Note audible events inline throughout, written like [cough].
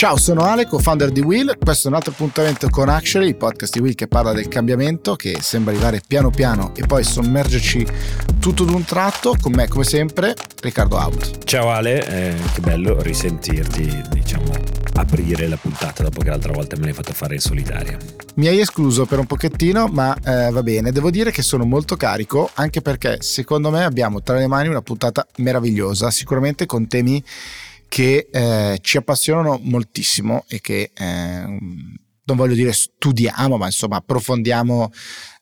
Ciao, sono Ale, co-founder di Will. Questo è un altro appuntamento con Actually, il podcast di Will che parla del cambiamento, che sembra arrivare piano piano e poi sommergerci tutto d'un tratto. Con me, come sempre, Riccardo Out. Ciao Ale, eh, che bello risentirti, diciamo, aprire la puntata dopo che l'altra volta me l'hai fatto fare in solitaria. Mi hai escluso per un pochettino, ma eh, va bene. Devo dire che sono molto carico, anche perché secondo me abbiamo tra le mani una puntata meravigliosa, sicuramente con temi che eh, ci appassionano moltissimo e che eh, non voglio dire studiamo, ma insomma approfondiamo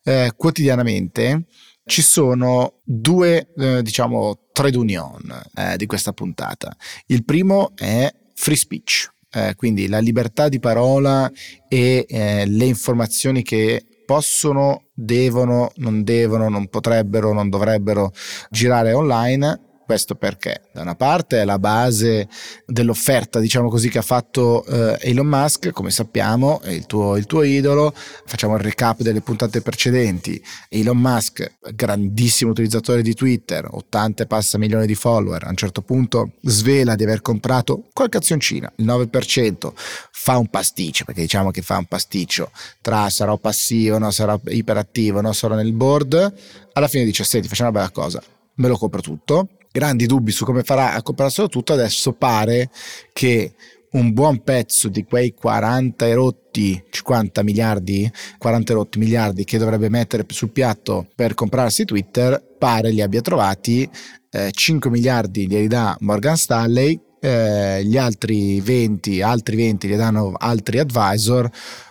eh, quotidianamente. Ci sono due, eh, diciamo, trade union eh, di questa puntata. Il primo è free speech, eh, quindi la libertà di parola e le informazioni che possono, devono, non devono, non potrebbero, non dovrebbero girare online questo perché da una parte è la base dell'offerta, diciamo così, che ha fatto eh, Elon Musk, come sappiamo, è il tuo, il tuo idolo. Facciamo il recap delle puntate precedenti. Elon Musk, grandissimo utilizzatore di Twitter, 80 e passa milioni di follower, a un certo punto svela di aver comprato qualche azioncina, il 9%, fa un pasticcio, perché diciamo che fa un pasticcio tra sarò passivo, no, sarò iperattivo, no, sarò nel board. Alla fine dice, senti, facciamo una bella cosa, me lo compro tutto grandi dubbi su come farà a comprarselo tutto, adesso pare che un buon pezzo di quei 40 erotti, 50 miliardi, 40 erotti miliardi che dovrebbe mettere sul piatto per comprarsi Twitter, pare li abbia trovati, eh, 5 miliardi glieli dà Morgan Stanley, eh, gli altri 20, altri 20 gli danno altri advisor,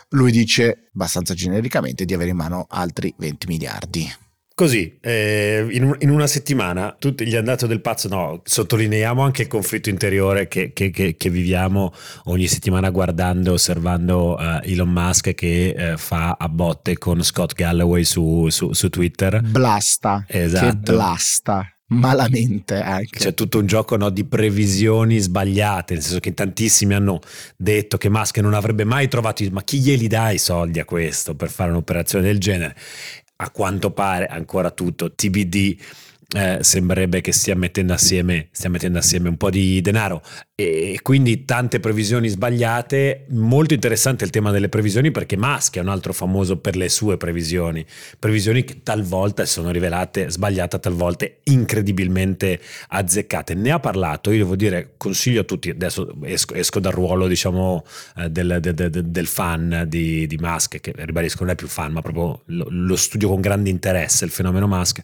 lui dice abbastanza genericamente di avere in mano altri 20 miliardi. Così, eh, in, in, una settimana tutti gli andati del pazzo, no, sottolineiamo anche il conflitto interiore che, che, che, che viviamo ogni settimana guardando, osservando uh, Elon Musk che uh, fa a botte con Scott Galloway su, su, su Twitter. Blasta, esatto. che blasta malamente anche. C'è tutto un gioco no, di previsioni sbagliate, nel senso che tantissimi hanno detto che Musk non avrebbe mai trovato, ma chi glieli dà i soldi a questo per fare un'operazione del genere? A quanto pare ancora tutto TBD eh, sembrerebbe che stia mettendo, assieme, stia mettendo assieme un po' di denaro e quindi tante previsioni sbagliate. Molto interessante il tema delle previsioni perché Musk è un altro famoso per le sue previsioni, previsioni che talvolta sono rivelate sbagliate, talvolta incredibilmente azzeccate. Ne ha parlato, io devo dire, consiglio a tutti, adesso esco, esco dal ruolo diciamo eh, del, del, del, del, fan di, di, Musk, che ribadisco non è più fan, ma proprio lo, lo studio con grande interesse, il fenomeno Musk.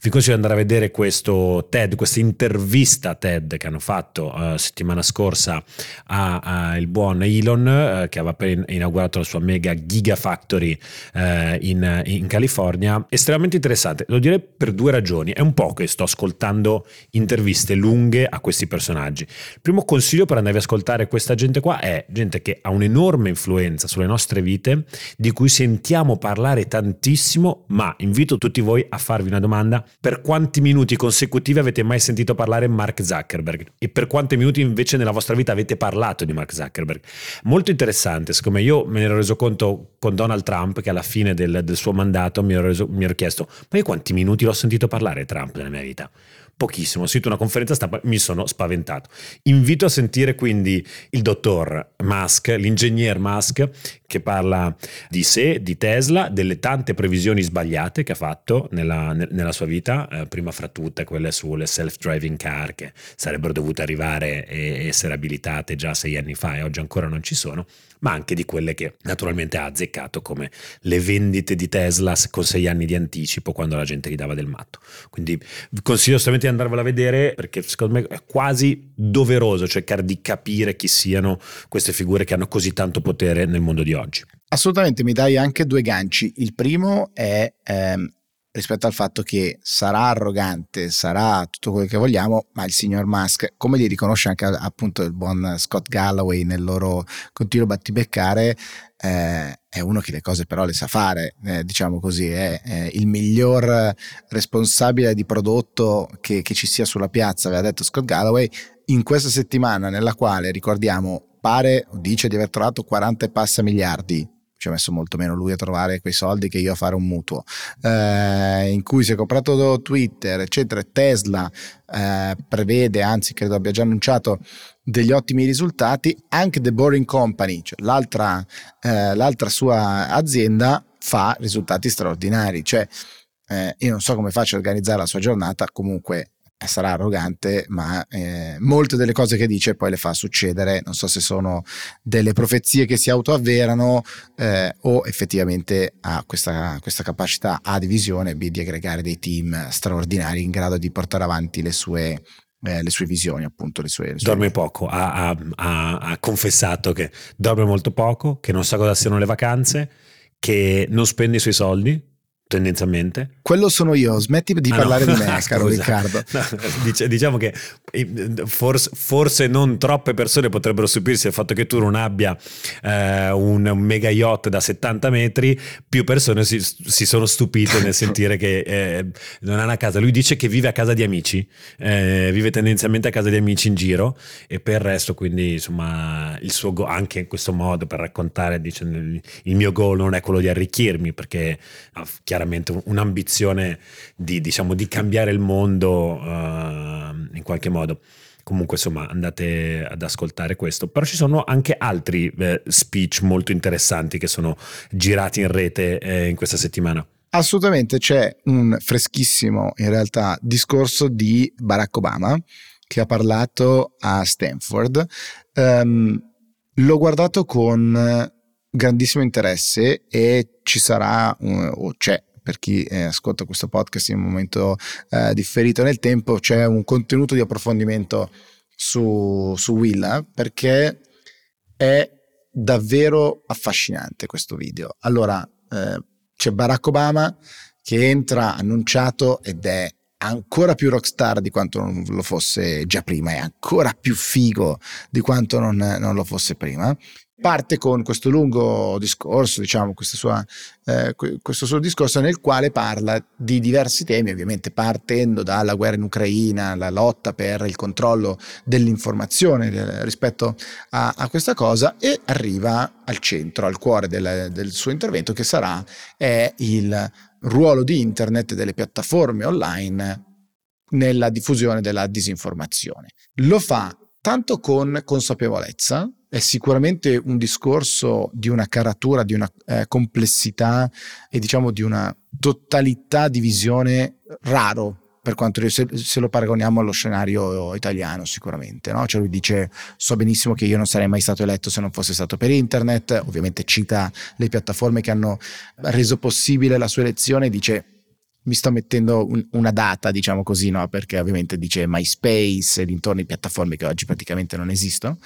Vi consiglio di andare a vedere questo TED, questa intervista TED che hanno fatto uh, settimana settimana scorsa al buon Elon eh, che aveva appena inaugurato la sua mega Gigafactory eh, in, in California. Estremamente interessante, lo direi per due ragioni. È un po' che sto ascoltando interviste lunghe a questi personaggi. Il primo consiglio per andare ad ascoltare questa gente qua è gente che ha un'enorme influenza sulle nostre vite, di cui sentiamo parlare tantissimo, ma invito tutti voi a farvi una domanda. Per quanti minuti consecutivi avete mai sentito parlare Mark Zuckerberg? E per quanti minuti invece invece nella vostra vita avete parlato di Mark Zuckerberg. Molto interessante, secondo me io me ne ero reso conto con Donald Trump che alla fine del, del suo mandato mi ero, reso, mi ero chiesto ma io quanti minuti l'ho sentito parlare Trump nella mia vita? Pochissimo. Ho sentito una conferenza stampa, mi sono spaventato. Invito a sentire quindi il dottor Musk, l'ingegner Musk, che parla di sé, di Tesla, delle tante previsioni sbagliate che ha fatto nella, nella sua vita, eh, prima fra tutte quelle sulle self-driving car che sarebbero dovute arrivare e essere abilitate già sei anni fa e oggi ancora non ci sono, ma anche di quelle che naturalmente ha azzeccato come le vendite di Tesla con sei anni di anticipo quando la gente gli dava del matto. Quindi vi consiglio assolutamente di andarvela a vedere perché secondo me è quasi doveroso cercare di capire chi siano queste figure che hanno così tanto potere nel mondo di oggi. Assolutamente, mi dai anche due ganci. Il primo è ehm, rispetto al fatto che sarà arrogante, sarà tutto quello che vogliamo, ma il signor Musk, come gli riconosce anche appunto il buon Scott Galloway nel loro continuo battibeccare, eh, è uno che le cose però le sa fare, eh, diciamo così, è, è, il miglior responsabile di prodotto che, che ci sia sulla piazza, aveva detto Scott Galloway, in questa settimana nella quale, ricordiamo, pare, dice di aver trovato 40 e passa miliardi ci ha messo molto meno lui a trovare quei soldi che io a fare un mutuo, eh, in cui si è comprato Twitter, eccetera, Tesla eh, prevede, anzi credo abbia già annunciato degli ottimi risultati, anche The Boring Company, cioè l'altra, eh, l'altra sua azienda, fa risultati straordinari. Cioè, eh, io non so come faccia a organizzare la sua giornata, comunque sarà arrogante, ma eh, molte delle cose che dice poi le fa succedere. Non so se sono delle profezie che si autoavverano eh, o effettivamente ha questa, questa, capacità A di visione, B di aggregare dei team straordinari in grado di portare avanti le sue, eh, le sue visioni, appunto. Le sue, le sue dorme poco, ha, ha, ha, ha, confessato che dorme molto poco, che non sa cosa siano le vacanze, che non spende i suoi soldi tendenzialmente. Quello sono io, smetti di ah, parlare no. di me, [laughs] caro Riccardo. No, diciamo che forse, forse, non troppe persone potrebbero stupirsi del fatto che tu non abbia eh, un, un, mega yacht da 70 metri, più persone si, si sono stupite nel [laughs] sentire che eh, non ha una casa. Lui dice che vive a casa di amici, eh, vive tendenzialmente a casa di amici in giro e per il resto quindi insomma il suo go- anche in questo modo per raccontare dice il mio goal non è quello di arricchirmi perché ha chiaramente un'ambizione di, diciamo, di cambiare il mondo uh, in qualche modo. Comunque insomma andate ad ascoltare questo. Però ci sono anche altri eh, speech molto interessanti che sono girati in rete eh, in questa settimana. Assolutamente c'è un freschissimo in realtà discorso di Barack Obama che ha parlato a Stanford. Um, l'ho guardato con grandissimo interesse e ci sarà o c'è per chi eh, ascolta questo podcast in un momento eh, differito nel tempo, c'è un contenuto di approfondimento su, su Willa perché è davvero affascinante questo video. Allora, eh, c'è Barack Obama che entra annunciato ed è ancora più rockstar di quanto non lo fosse già prima, è ancora più figo di quanto non, non lo fosse prima. Parte con questo lungo discorso, diciamo, sua, eh, questo suo discorso nel quale parla di diversi temi, ovviamente partendo dalla guerra in Ucraina, la lotta per il controllo dell'informazione rispetto a, a, questa cosa e arriva al centro, al cuore del, del suo intervento che sarà il ruolo di internet e delle piattaforme online nella diffusione della disinformazione. Lo fa tanto con consapevolezza, è sicuramente un discorso di una caratura, di una eh, complessità e diciamo di una totalità di visione raro per quanto se, se lo paragoniamo allo scenario italiano sicuramente, no? Cioè lui dice so benissimo che io non sarei mai stato eletto se non fosse stato per internet, ovviamente cita le piattaforme che hanno reso possibile la sua elezione, dice mi sto mettendo un, una data, diciamo così, no? perché ovviamente dice MySpace e dintorni di piattaforme che oggi praticamente non esistono,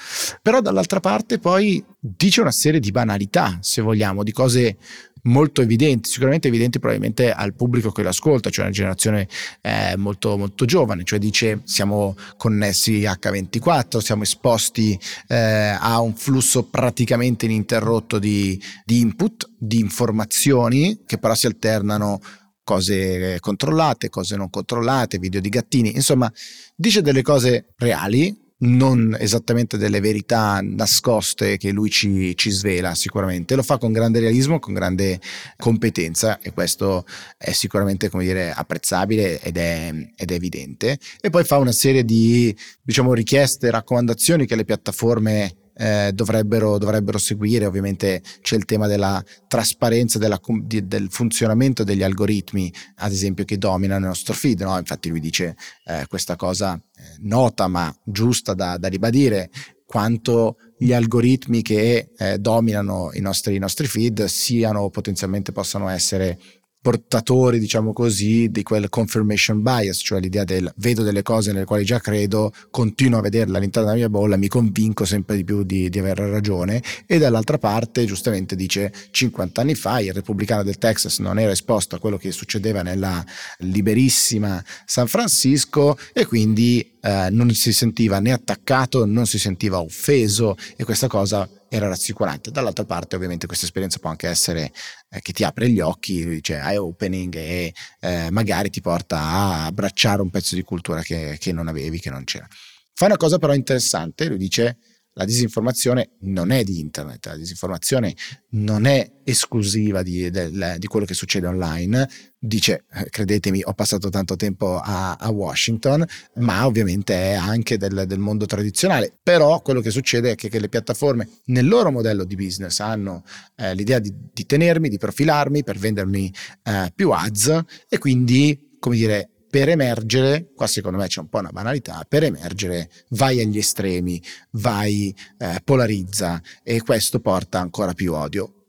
però dall'altra parte poi dice una serie di banalità, se vogliamo, di cose molto evidenti, sicuramente evidenti probabilmente al pubblico che lo ascolta, cioè una generazione eh, molto, molto giovane, cioè dice siamo connessi H24, siamo esposti eh, a un flusso praticamente ininterrotto di, di input, di informazioni che però si alternano cose controllate, cose non controllate, video di gattini, insomma dice delle cose reali, non esattamente delle verità nascoste che lui ci, ci, svela sicuramente, lo fa con grande realismo, con grande competenza e questo è sicuramente come dire apprezzabile ed è, ed è evidente. E poi fa una serie di diciamo richieste, raccomandazioni che le piattaforme eh, dovrebbero, dovrebbero, seguire. Ovviamente c'è il tema della trasparenza della, di, del funzionamento degli algoritmi, ad esempio, che dominano il nostro feed. No? Infatti lui dice eh, questa cosa eh, nota ma giusta da, da, ribadire quanto gli algoritmi che eh, dominano i nostri, i nostri feed siano potenzialmente possano essere portatori, diciamo così, di quel confirmation bias, cioè l'idea del vedo delle cose nelle quali già credo, continuo a vederle all'interno della mia bolla, mi convinco sempre di più di, di aver ragione e dall'altra parte giustamente dice 50 anni fa il repubblicano del Texas non era esposto a quello che succedeva nella liberissima San Francisco e quindi eh, non si sentiva né attaccato, non si sentiva offeso e questa cosa era rassicurante. Dall'altra parte ovviamente questa esperienza può anche essere eh, che ti apre gli occhi, cioè eye opening e eh, magari ti porta a abbracciare un pezzo di cultura che, che non avevi, che non c'era. Fa una cosa però interessante, lui dice la disinformazione non è di internet, la disinformazione non è esclusiva di, del, di quello che succede online. Dice, eh, credetemi, ho passato tanto tempo a, a Washington, ma ovviamente è anche del, del, mondo tradizionale. Però quello che succede è che, che, le piattaforme nel loro modello di business hanno eh, l'idea di, di, tenermi, di profilarmi per vendermi eh, più ads e quindi, come dire, per emergere, qua secondo me c'è un po' una banalità, per emergere vai agli estremi, vai, eh, polarizza e questo porta ancora più odio.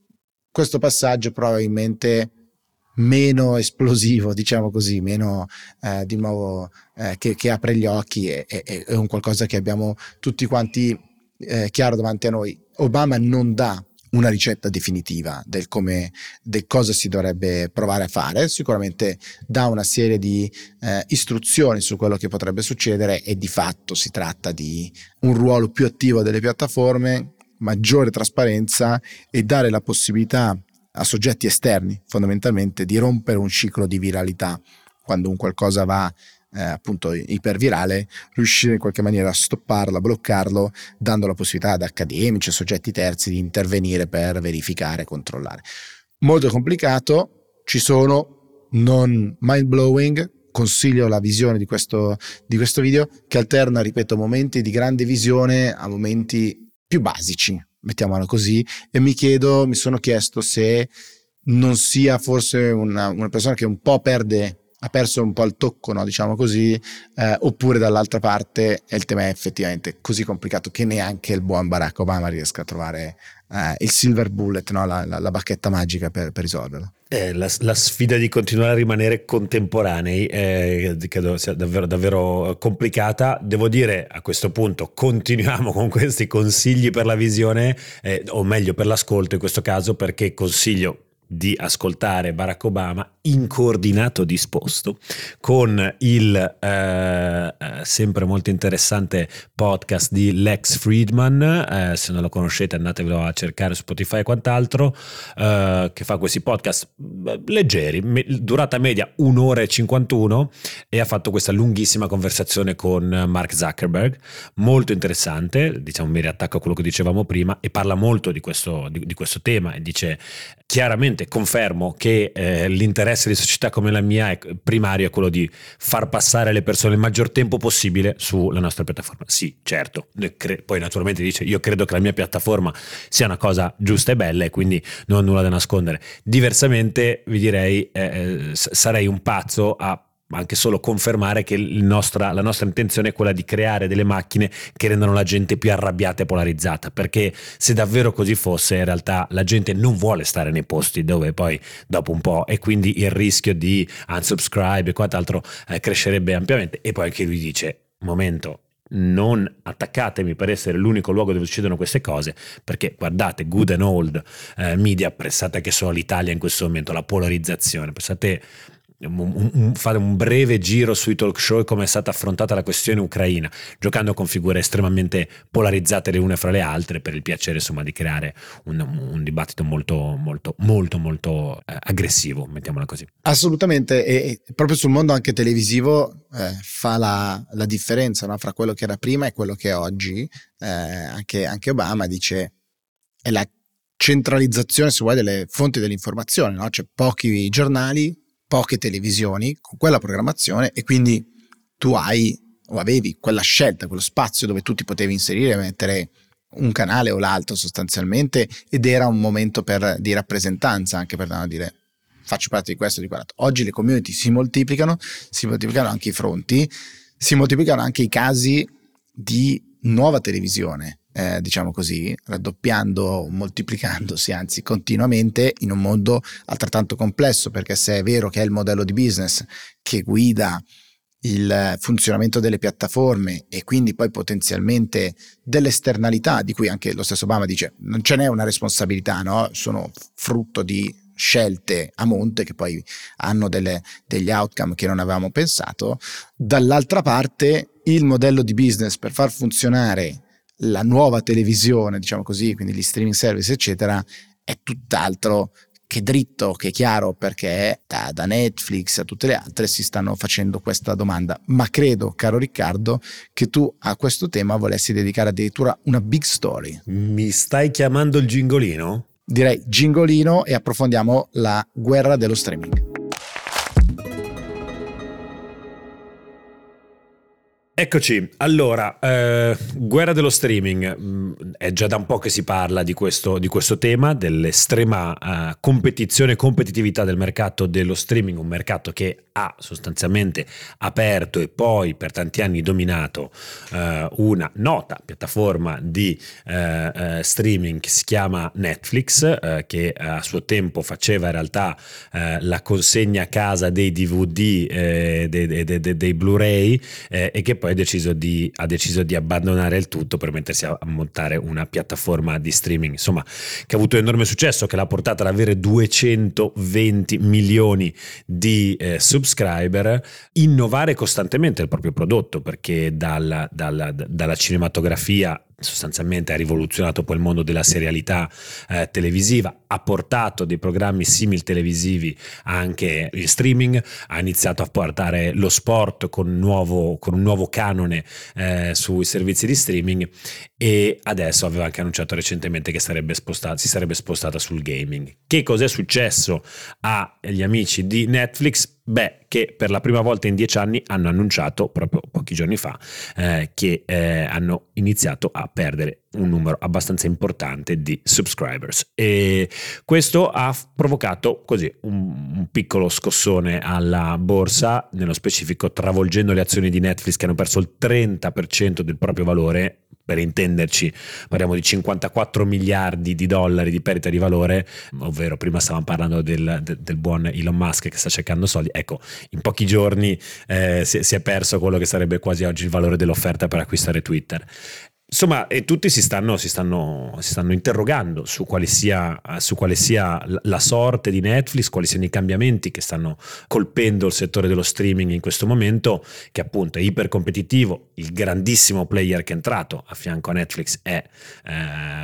Questo passaggio probabilmente meno esplosivo, diciamo così, meno eh, di nuovo eh, che, che, apre gli occhi è, è, è, un qualcosa che abbiamo tutti quanti eh, chiaro davanti a noi. Obama non dà una ricetta definitiva del, come, del cosa si dovrebbe provare a fare, sicuramente dà una serie di eh, istruzioni su quello che potrebbe succedere e di fatto si tratta di un ruolo più attivo delle piattaforme, maggiore trasparenza e dare la possibilità a soggetti esterni fondamentalmente di rompere un ciclo di viralità. Quando un qualcosa va eh, appunto ipervirale, riuscire in qualche maniera a stopparlo, a bloccarlo, dando la possibilità ad accademici, a soggetti terzi di intervenire per verificare, controllare. Molto complicato, ci sono non mind blowing, consiglio la visione di questo, di questo video che alterna, ripeto, momenti di grande visione a momenti più basici, mettiamola così, e mi chiedo, mi sono chiesto se non sia forse una, una persona che un po' perde ha perso un po' il tocco, no? diciamo così, eh, oppure dall'altra parte il tema è effettivamente così complicato che neanche il buon Barack Obama riesca a trovare eh, il silver bullet, no? la, la, la, bacchetta magica per, per risolverlo. Eh, la, la, sfida di continuare a rimanere contemporanei eh, credo sia davvero, davvero complicata. Devo dire a questo punto continuiamo [laughs] con questi consigli per la visione, eh, o meglio per l'ascolto in questo caso, perché consiglio di ascoltare Barack Obama in coordinato disposto con il eh, eh, sempre molto interessante podcast di Lex Friedman eh, se non lo conoscete andatevelo a cercare su Spotify e quant'altro eh, che fa questi podcast leggeri me, durata media un'ora e 51 e ha fatto questa lunghissima conversazione con Mark Zuckerberg molto interessante diciamo mi riattacco a quello che dicevamo prima e parla molto di questo, di, di questo tema e dice chiaramente confermo che eh, l'interesse di società come la mia è primario è quello di far passare le persone il maggior tempo possibile sulla nostra piattaforma. Sì, certo. Poi naturalmente dice io credo che la mia piattaforma sia una cosa giusta e bella e quindi non ho nulla da nascondere. Diversamente vi direi eh, eh sarei un pazzo a anche solo confermare che nostra, la nostra intenzione è quella di creare delle macchine che rendano la gente più arrabbiata e polarizzata, perché se davvero così fosse, in realtà la gente non vuole stare nei posti dove poi dopo un po' e quindi il rischio di unsubscribe e quant'altro eh, crescerebbe ampiamente. E poi anche lui dice, momento, non attaccatemi per essere l'unico luogo dove succedono queste cose, perché guardate, good and old eh, media, pensate che sono l'Italia in questo momento, la polarizzazione, pensate un, un, fare un breve giro sui talk show e come è stata affrontata la questione ucraina, giocando con figure estremamente polarizzate le une fra le altre per il piacere insomma di creare un, un dibattito molto molto molto molto eh, aggressivo, mettiamola così. Assolutamente e, e proprio sul mondo anche televisivo eh, fa la, la differenza no? fra quello che era prima e quello che è oggi, eh, anche, anche Obama dice è la centralizzazione se vuoi delle fonti dell'informazione, no? c'è pochi giornali poche televisioni con quella programmazione e quindi tu hai o avevi quella scelta, quello spazio dove tu ti potevi inserire e mettere un canale o l'altro sostanzialmente ed era un momento per, di rappresentanza anche per dire faccio parte di questo di quell'altro. Oggi le community si moltiplicano, si moltiplicano anche i fronti, si moltiplicano anche i casi di nuova televisione eh, diciamo così, raddoppiando, moltiplicandosi, anzi continuamente in un mondo altrettanto complesso, perché se è vero che è il modello di business che guida il funzionamento delle piattaforme e quindi poi potenzialmente delle esternalità di cui anche lo stesso Obama dice non ce n'è una responsabilità, no? sono frutto di scelte a monte che poi hanno delle, degli outcome che non avevamo pensato. Dall'altra parte il modello di business per far funzionare la nuova televisione, diciamo così, quindi gli streaming service, eccetera, è tutt'altro che dritto, che chiaro, perché da, da, Netflix a tutte le altre si stanno facendo questa domanda. Ma credo, caro Riccardo, che tu a questo tema volessi dedicare addirittura una big story. Mi stai chiamando il gingolino? Direi gingolino e approfondiamo la guerra dello streaming. Eccoci, allora, eh, guerra dello streaming, mm, è già da un po' che si parla di questo, di questo tema, dell'estrema eh, competizione e competitività del mercato dello streaming, un mercato che ha sostanzialmente aperto e poi per tanti anni dominato eh, una nota piattaforma di eh, eh, streaming che si chiama Netflix, eh, che a suo tempo faceva in realtà la consegna a casa dei DVD, dei, dei, dei, dei Blu-ray e che poi poi ha deciso di, ha deciso di abbandonare il tutto per mettersi a, montare una piattaforma di streaming, insomma, che ha avuto enorme successo, che l'ha portata ad avere 220 milioni di eh, subscriber, innovare costantemente il proprio prodotto, perché dalla, dalla, dalla cinematografia sostanzialmente ha rivoluzionato poi il mondo della serialità eh, televisiva, ha portato dei programmi simil televisivi anche in streaming, ha iniziato a portare lo sport con un nuovo, con un nuovo canone eh, sui servizi di streaming e adesso aveva anche annunciato recentemente che sarebbe spostata, si sarebbe spostata sul gaming. Che cos'è successo agli amici di Netflix? Beh, che per la prima volta in dieci anni hanno annunciato, proprio pochi giorni fa, eh, che eh, hanno iniziato a perdere un numero abbastanza importante di subscribers. E questo ha provocato così un, un piccolo scossone alla borsa, nello specifico travolgendo le azioni di Netflix che hanno perso il 30% del proprio valore per intenderci, parliamo di 54 miliardi di dollari di perdita di valore, ovvero prima stavamo parlando del, del, buon Elon Musk che sta cercando soldi, ecco, in pochi giorni eh, si, si, è perso quello che sarebbe quasi oggi il valore dell'offerta per acquistare Twitter. Insomma, e tutti si stanno, si stanno, si stanno interrogando su quale, sia, su quale, sia, la sorte di Netflix, quali siano i cambiamenti che stanno colpendo il settore dello streaming in questo momento, che appunto è ipercompetitivo. Il grandissimo player che è entrato a fianco a Netflix è eh,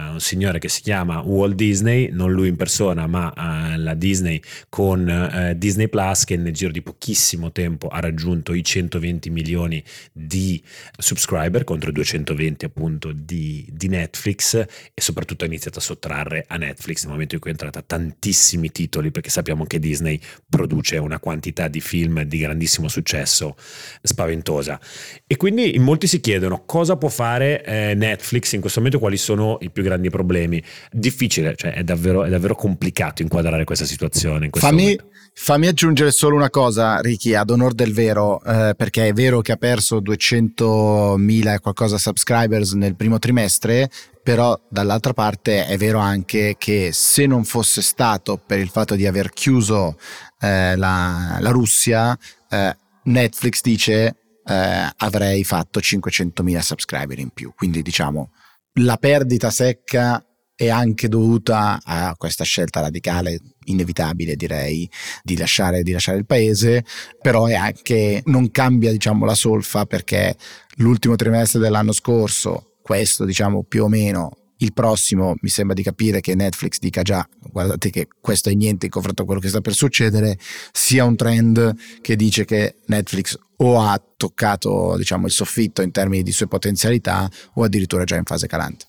un signore che si chiama Walt Disney, non lui in persona, ma eh, la Disney con eh, Disney Plus, che nel giro di pochissimo tempo ha raggiunto i 120 milioni di subscriber contro i 220 appunto appunto di, di, Netflix e soprattutto ha iniziato a sottrarre a Netflix nel momento in cui è entrata tantissimi titoli perché sappiamo che Disney produce una quantità di film di grandissimo successo spaventosa. E quindi in molti si chiedono cosa può fare eh, Netflix in questo momento? Quali sono i più grandi problemi? Difficile cioè è davvero, è davvero complicato inquadrare questa situazione in fammi, momento. fammi aggiungere solo una cosa Ricky ad onor del vero eh, perché è vero che ha perso 200.000 e qualcosa subscribers nel primo trimestre, però dall'altra parte è vero anche che se non fosse stato per il fatto di aver chiuso eh, la, la, Russia, eh, Netflix dice eh, avrei fatto 500.000 subscriber in più. Quindi diciamo la perdita secca è anche dovuta a questa scelta radicale, inevitabile direi, di lasciare, di lasciare il paese, però è anche, non cambia diciamo la solfa perché l'ultimo trimestre dell'anno scorso, questo diciamo più o meno il prossimo mi sembra di capire che Netflix dica già guardate che questo è niente in confronto a quello che sta per succedere sia un trend che dice che Netflix o ha toccato diciamo il soffitto in termini di sue potenzialità o addirittura già in fase calante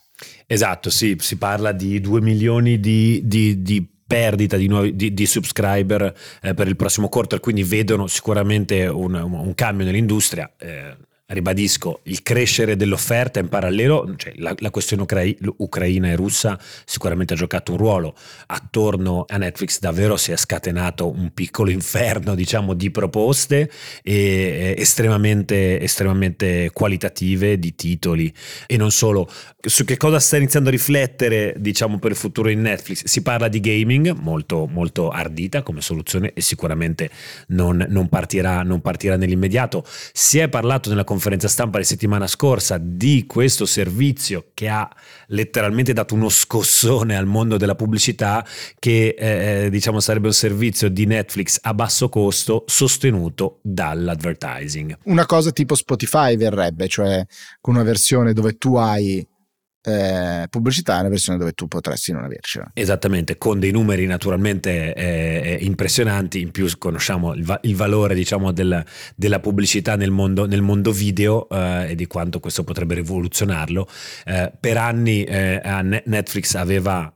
Esatto, sì, si parla di 2 milioni di, di, di perdita di, nuovi, di, di subscriber eh, per il prossimo quarter, quindi vedono sicuramente un, un cambio nell'industria. Eh, ribadisco, il crescere dell'offerta in parallelo, cioè la, la questione ucrai- ucraina e russa sicuramente ha giocato un ruolo. Attorno a Netflix davvero si è scatenato un piccolo inferno, diciamo, di proposte e, estremamente, estremamente qualitative di titoli e non solo. Su che cosa sta iniziando a riflettere, diciamo, per il futuro in Netflix? Si parla di gaming, molto, molto ardita come soluzione e sicuramente non, non, partirà, non partirà nell'immediato. Si è parlato nella conferenza stampa la settimana scorsa di questo servizio che ha letteralmente dato uno scossone al mondo della pubblicità che eh, eh, diciamo sarebbe un servizio di Netflix a basso costo sostenuto dall'advertising. Una cosa tipo Spotify verrebbe, cioè con una versione dove tu hai eh, pubblicità e una versione dove tu potresti non avercela. Esattamente, con dei numeri naturalmente eh, impressionanti, in più conosciamo il, va- il valore diciamo del, della pubblicità nel mondo, nel mondo video eh, e di quanto questo potrebbe rivoluzionarlo. Eh, per anni eh, Netflix aveva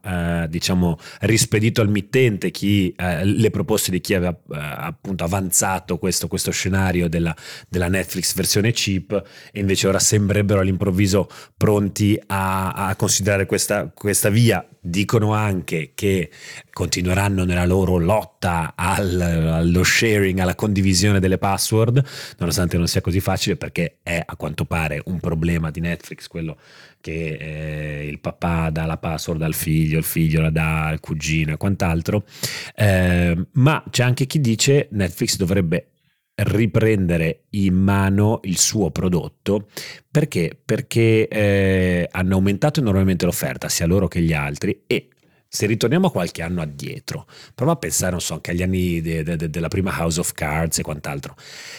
diciamo rispedito al mittente chi, le proposte di chi aveva appunto avanzato questo, questo scenario della, della Netflix versione cheap e invece ora sembrerebbero all'improvviso pronti a, a considerare questa, questa via. Dicono anche che continueranno nella loro lotta al, allo sharing, alla condivisione delle password, nonostante non sia così facile perché è a quanto pare un problema di Netflix quello che eh, il papà dà la password al figlio, il figlio la dà al cugino e quant'altro, eh, ma c'è anche chi dice Netflix dovrebbe riprendere in mano il suo prodotto perché? Perché eh, hanno aumentato enormemente l'offerta sia loro che gli altri e se ritorniamo qualche anno addietro, prova a pensare, non so, anche agli anni de, de, de, della prima House of Cards e quant'altro.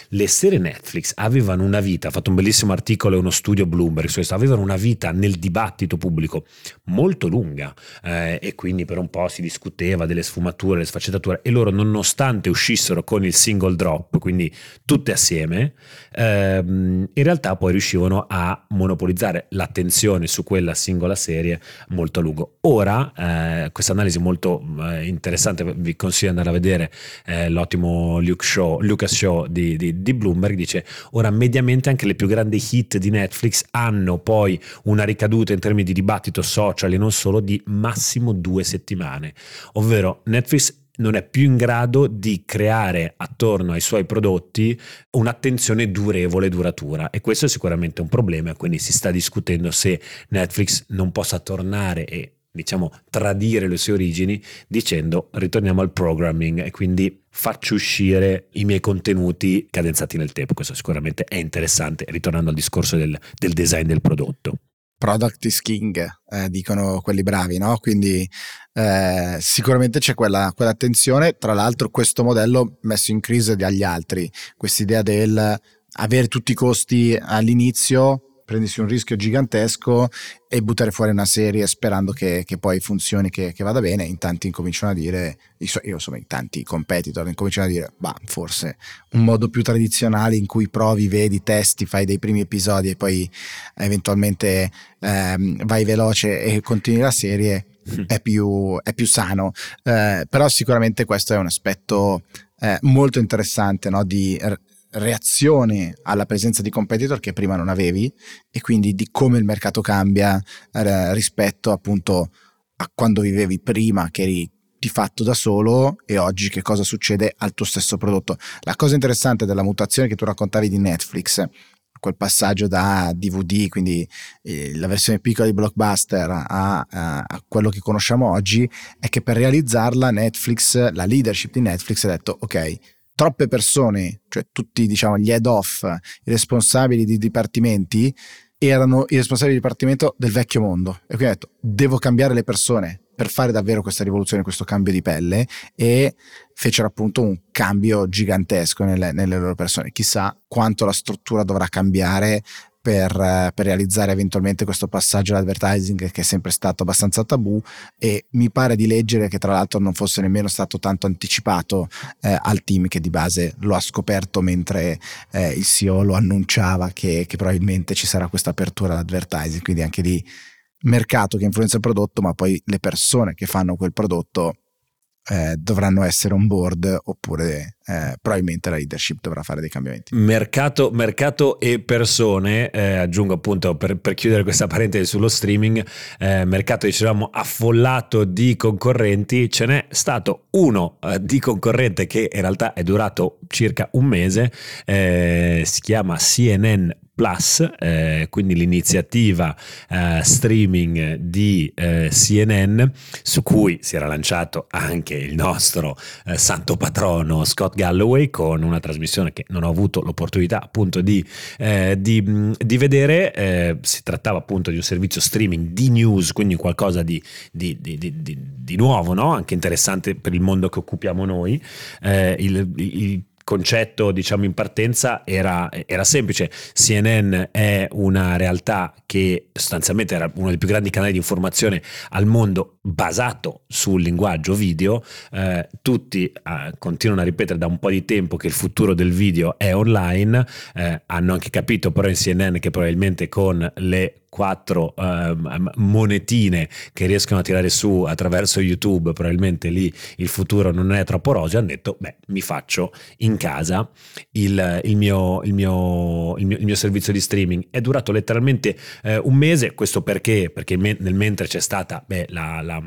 Le serie Netflix avevano una vita, ha fatto un bellissimo articolo e uno studio Bloomberg su questo, avevano una vita nel dibattito pubblico molto lunga eh, e quindi per un po' si discuteva delle sfumature, delle sfaccettature e loro nonostante uscissero con il single drop, quindi tutte assieme, ehm, in realtà poi riuscivano a monopolizzare l'attenzione su quella singola serie molto a lungo. Ora, eh, questa analisi molto eh, interessante, vi consiglio di andare a vedere eh, l'ottimo Luke Show, Lucas Show di, di, di, Bloomberg, dice ora mediamente anche le più grandi hit di Netflix hanno poi una ricaduta in termini di dibattito social e non solo di massimo due settimane, ovvero Netflix non è più in grado di creare attorno ai suoi prodotti un'attenzione durevole e duratura. E questo è sicuramente un problema quindi si sta discutendo se Netflix non possa tornare e diciamo, tradire le sue origini dicendo ritorniamo al programming e quindi faccio uscire i miei contenuti cadenzati nel tempo. Questo sicuramente è interessante, ritornando al discorso del, del design del prodotto. Product is king, eh, dicono quelli bravi, no? Quindi eh, sicuramente c'è quella, quell'attenzione. Tra l'altro, questo modello messo in crisi dagli altri, questa idea del avere tutti i costi all'inizio prendersi un rischio gigantesco e buttare fuori una serie sperando che, che poi funzioni, che, che, vada bene. In tanti incominciano a dire, io insomma, in tanti competitor incominciano a dire, bah, forse un modo più tradizionale in cui provi, vedi, testi, fai dei primi episodi e poi eventualmente ehm, vai veloce e continui la serie. Mm. È più, è più sano, eh, però sicuramente questo è un aspetto eh, molto interessante no? di reazione alla presenza di competitor che prima non avevi e quindi di come il mercato cambia eh, rispetto appunto a quando vivevi prima che eri di fatto da solo e oggi che cosa succede al tuo stesso prodotto. La cosa interessante della mutazione che tu raccontavi di Netflix, quel passaggio da DVD, quindi eh, la versione piccola di Blockbuster a, a, a, quello che conosciamo oggi, è che per realizzarla Netflix, la leadership di Netflix ha detto ok, troppe persone, cioè tutti diciamo gli head off, i responsabili di dipartimenti, erano i responsabili di dipartimento del vecchio mondo. E quindi ho detto, devo cambiare le persone per fare davvero questa rivoluzione, questo cambio di pelle e fecero appunto un cambio gigantesco nelle, nelle loro persone. Chissà quanto la struttura dovrà cambiare per, per, realizzare eventualmente questo passaggio all'advertising che è sempre stato abbastanza tabù. E mi pare di leggere che tra l'altro non fosse nemmeno stato tanto anticipato eh, al team che di base lo ha scoperto mentre eh, il CEO lo annunciava che, che probabilmente ci sarà questa apertura all'advertising, quindi anche di mercato che influenza il prodotto, ma poi le persone che fanno quel prodotto eh, dovranno essere on board oppure eh, probabilmente la leadership dovrà fare dei cambiamenti. Mercato, mercato e persone, eh, aggiungo appunto per, per, chiudere questa parentesi sullo streaming, eh, mercato dicevamo affollato di concorrenti, ce n'è stato uno eh, di concorrente che in realtà è durato circa un mese, eh, si chiama CNN Plus, eh, quindi l'iniziativa eh, streaming di eh, CNN, su cui si era lanciato anche il nostro eh, santo patrono Scott Galloway con una trasmissione che non ho avuto l'opportunità appunto di, eh, di, di vedere. Eh, si trattava appunto di un servizio streaming di news, quindi qualcosa di, di, nuovo, no? anche interessante per il mondo che occupiamo noi. il, il concetto diciamo in partenza era, era, semplice. CNN è una realtà che sostanzialmente era uno dei più grandi canali di informazione al mondo basato sul linguaggio video. Eh, tutti eh, continuano a ripetere da un po' di tempo che il futuro del video è online. Eh, hanno anche capito però in CNN che probabilmente con le quattro uh, monetine che riescono a tirare su attraverso YouTube, probabilmente lì il futuro non è troppo roseo, hanno detto, beh, mi faccio in casa il, il, mio, il, mio, il, mio, mio, servizio di streaming. È durato letteralmente uh, un mese, questo perché? Perché me, nel mentre c'è stata beh, la, la,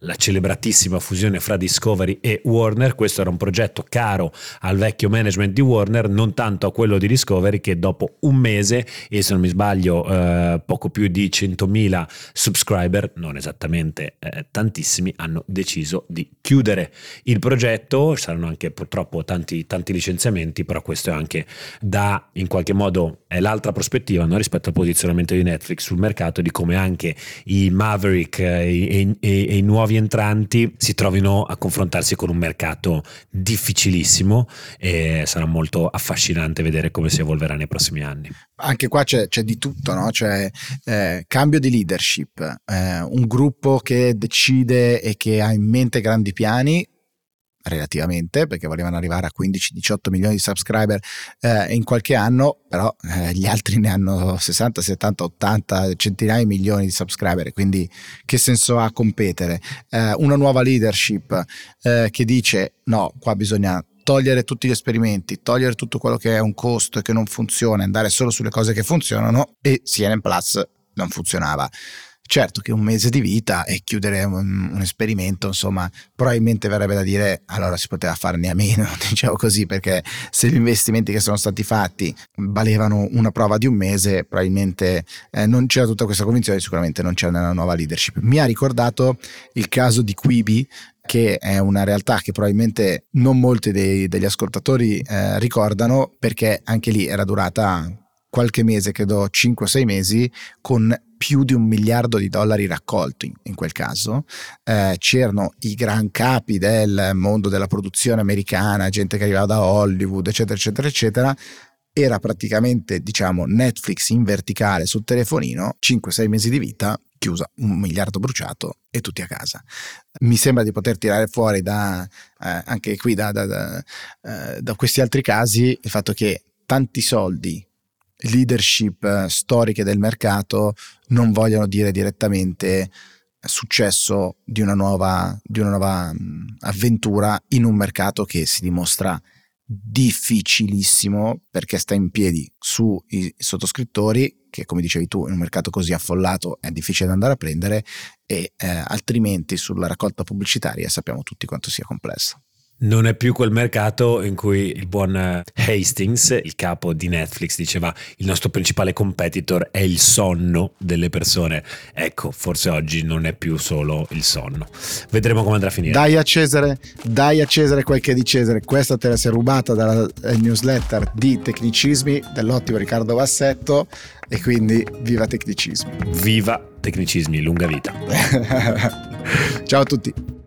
la celebratissima fusione fra Discovery e Warner, questo era un progetto caro al vecchio management di Warner, non tanto a quello di Discovery che dopo un mese, e se non mi sbaglio uh, poco poco più di 100.000 subscriber, non esattamente eh, tantissimi, hanno deciso di chiudere il progetto. Saranno anche purtroppo tanti, tanti licenziamenti, però questo è anche da in qualche modo è l'altra prospettiva no? rispetto al posizionamento di Netflix sul mercato, di come anche i Maverick e, e, e i nuovi entranti si trovino a confrontarsi con un mercato difficilissimo e sarà molto affascinante vedere come si evolverà nei prossimi anni. Anche qua c'è, c'è di tutto, no? c'è eh, cambio di leadership, eh, un gruppo che decide e che ha in mente grandi piani, relativamente perché volevano arrivare a 15-18 milioni di subscriber eh, in qualche anno però eh, gli altri ne hanno 60, 70, 80 centinaia di milioni di subscriber quindi che senso ha competere eh, una nuova leadership eh, che dice no qua bisogna togliere tutti gli esperimenti, togliere tutto quello che è un costo e che non funziona, andare solo sulle cose che funzionano e CNN Plus non funzionava. Certo che un mese di vita e chiudere un, un, esperimento, insomma, probabilmente verrebbe da dire allora si poteva farne a meno, [laughs] diciamo così, perché se gli investimenti che sono stati fatti valevano una prova di un mese, probabilmente eh, non c'era tutta questa convinzione, sicuramente non c'era nella nuova leadership. Mi ha ricordato il caso di Quibi, che è una realtà che probabilmente non molti dei, degli ascoltatori eh, ricordano, perché anche lì era durata qualche mese, credo 5-6 mesi, con più di un miliardo di dollari raccolti in quel caso. Eh, c'erano i gran capi del mondo della produzione americana, gente che arrivava da Hollywood, eccetera, eccetera, eccetera. Era praticamente, diciamo, Netflix in verticale sul telefonino, 5-6 mesi di vita, chiusa, un miliardo bruciato e tutti a casa. Mi sembra di poter tirare fuori da, eh, anche qui da, da, da, eh, da questi altri casi il fatto che tanti soldi leadership eh, storiche del mercato non vogliono dire direttamente successo di una nuova, di una nuova avventura in un mercato che si dimostra difficilissimo perché sta in piedi sui sottoscrittori che come dicevi tu in un mercato così affollato è difficile da andare a prendere e eh, altrimenti sulla raccolta pubblicitaria sappiamo tutti quanto sia complesso. Non è più quel mercato in cui il buon eh, Hastings, il capo di Netflix, diceva il nostro principale competitor è il sonno delle persone. Ecco, forse oggi non è più solo il sonno. Vedremo come andrà a finire. Dai a Cesare, dai a Cesare quel che è di Cesare. Questa te la sei rubata dalla eh, newsletter di Tecnicismi dell'ottimo Riccardo Vassetto e quindi viva Tecnicismi. Viva Tecnicismi, lunga vita. [laughs] Ciao a tutti.